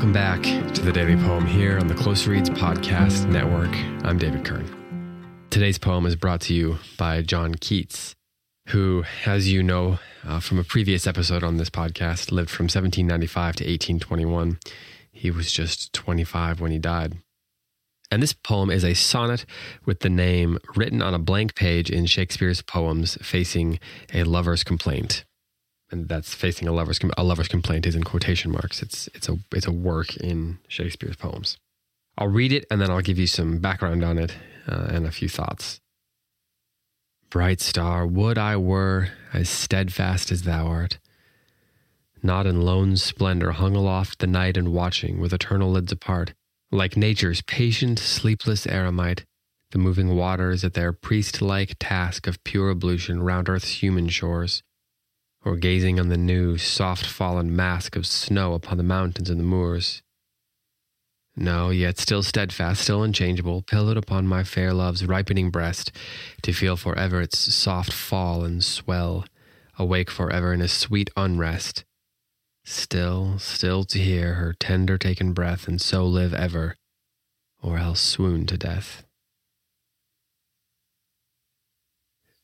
Welcome back to the Daily Poem here on the Close Reads Podcast Network. I'm David Kern. Today's poem is brought to you by John Keats, who, as you know uh, from a previous episode on this podcast, lived from 1795 to 1821. He was just 25 when he died. And this poem is a sonnet with the name written on a blank page in Shakespeare's poems facing a lover's complaint. And that's facing a lover's a lover's complaint is in quotation marks. It's it's a it's a work in Shakespeare's poems. I'll read it and then I'll give you some background on it uh, and a few thoughts. Bright star, would I were as steadfast as thou art, not in lone splendor hung aloft the night and watching with eternal lids apart like nature's patient, sleepless eremite, the moving waters at their priest like task of pure ablution round earth's human shores, or gazing on the new, soft fallen mask of snow upon the mountains and the moors. No, yet still steadfast, still unchangeable, pillowed upon my fair love's ripening breast, to feel forever its soft fall and swell, awake forever in a sweet unrest Still, still to hear her tender taken breath, and so live ever, or else swoon to death.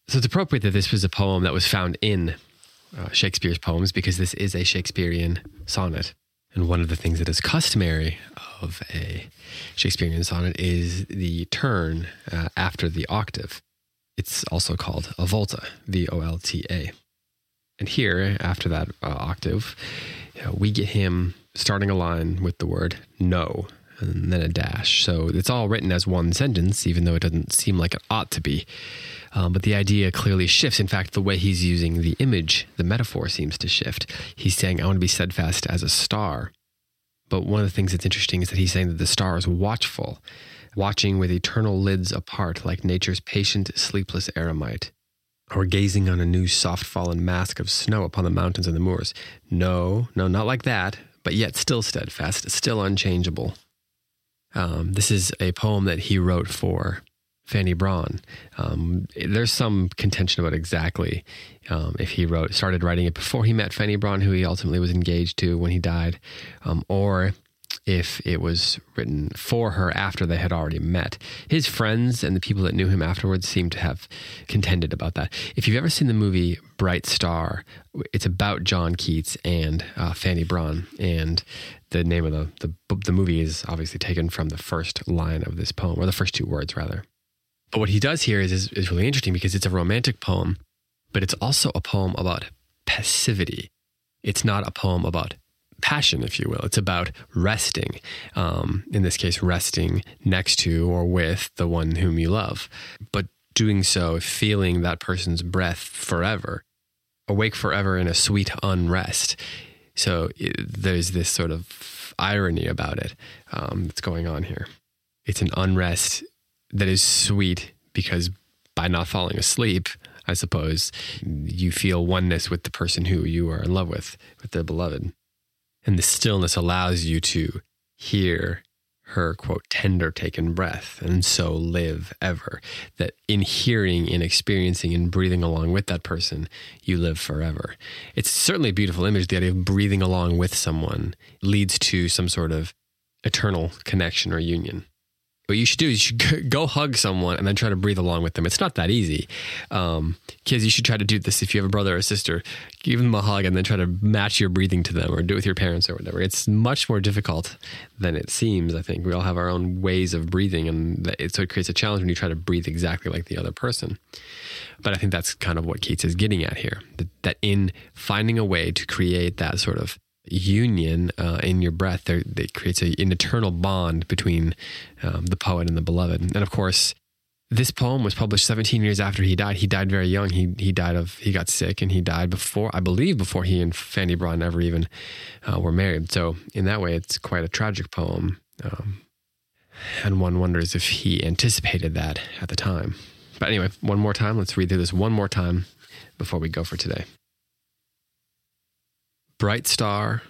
So it's appropriate that this was a poem that was found in uh, Shakespeare's poems because this is a Shakespearean sonnet. And one of the things that is customary of a Shakespearean sonnet is the turn uh, after the octave. It's also called a volta, V O L T A. And here, after that uh, octave, you know, we get him starting a line with the word no and then a dash. So it's all written as one sentence, even though it doesn't seem like it ought to be. Um, but the idea clearly shifts. In fact, the way he's using the image, the metaphor seems to shift. He's saying, I want to be steadfast as a star. But one of the things that's interesting is that he's saying that the star is watchful, watching with eternal lids apart, like nature's patient, sleepless eremite or gazing on a new soft fallen mask of snow upon the mountains and the moors. No, no, not like that, but yet still steadfast, still unchangeable. Um, this is a poem that he wrote for Fanny Brawne. Um, there's some contention about exactly um, if he wrote started writing it before he met Fanny Brawne, who he ultimately was engaged to when he died, um, or if it was written for her after they had already met. His friends and the people that knew him afterwards seem to have contended about that. If you've ever seen the movie Bright Star, it's about John Keats and uh, Fanny Brawne, and the name of the, the the movie is obviously taken from the first line of this poem, or the first two words rather. But what he does here is, is, is really interesting because it's a romantic poem, but it's also a poem about passivity. It's not a poem about passion, if you will. It's about resting. Um, in this case, resting next to or with the one whom you love, but doing so, feeling that person's breath forever, awake forever in a sweet unrest. So it, there's this sort of irony about it um, that's going on here. It's an unrest that is sweet because by not falling asleep, I suppose, you feel oneness with the person who you are in love with, with the beloved. And the stillness allows you to hear her quote tender taken breath and so live ever. That in hearing in experiencing and breathing along with that person you live forever. It's certainly a beautiful image. The idea of breathing along with someone leads to some sort of eternal connection or union what you should do is you should go hug someone and then try to breathe along with them. It's not that easy. Um, kids, you should try to do this if you have a brother or sister. Give them a hug and then try to match your breathing to them or do it with your parents or whatever. It's much more difficult than it seems, I think. We all have our own ways of breathing, and it, so it creates a challenge when you try to breathe exactly like the other person. But I think that's kind of what Keats is getting at here that, that in finding a way to create that sort of union uh, in your breath. It creates a, an eternal bond between um, the poet and the beloved. And of course, this poem was published 17 years after he died. He died very young. He he died of he got sick and he died before I believe before he and Fanny Brawne ever even uh, were married. So in that way, it's quite a tragic poem. Um, and one wonders if he anticipated that at the time. But anyway, one more time. Let's read through this one more time before we go for today. Bright star,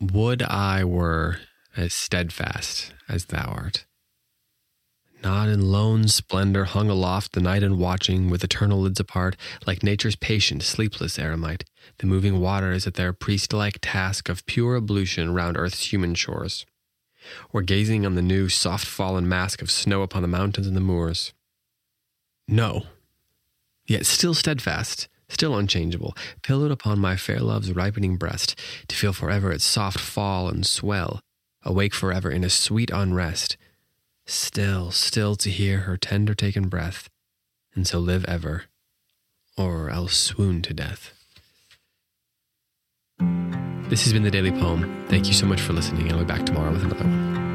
would I were as steadfast as thou art, not in lone splendor hung aloft the night and watching with eternal lids apart, like nature's patient, sleepless eremite, the moving waters at their priest like task of pure ablution round earth's human shores, or gazing on the new soft fallen mask of snow upon the mountains and the moors. No, yet still steadfast, still unchangeable, pillowed upon my fair love's ripening breast, to feel forever its soft fall and swell, awake forever in a sweet unrest still, still to hear her tender taken breath, and so live ever, or else swoon to death. This has been the Daily Poem. Thank you so much for listening. I'll be back tomorrow with another one.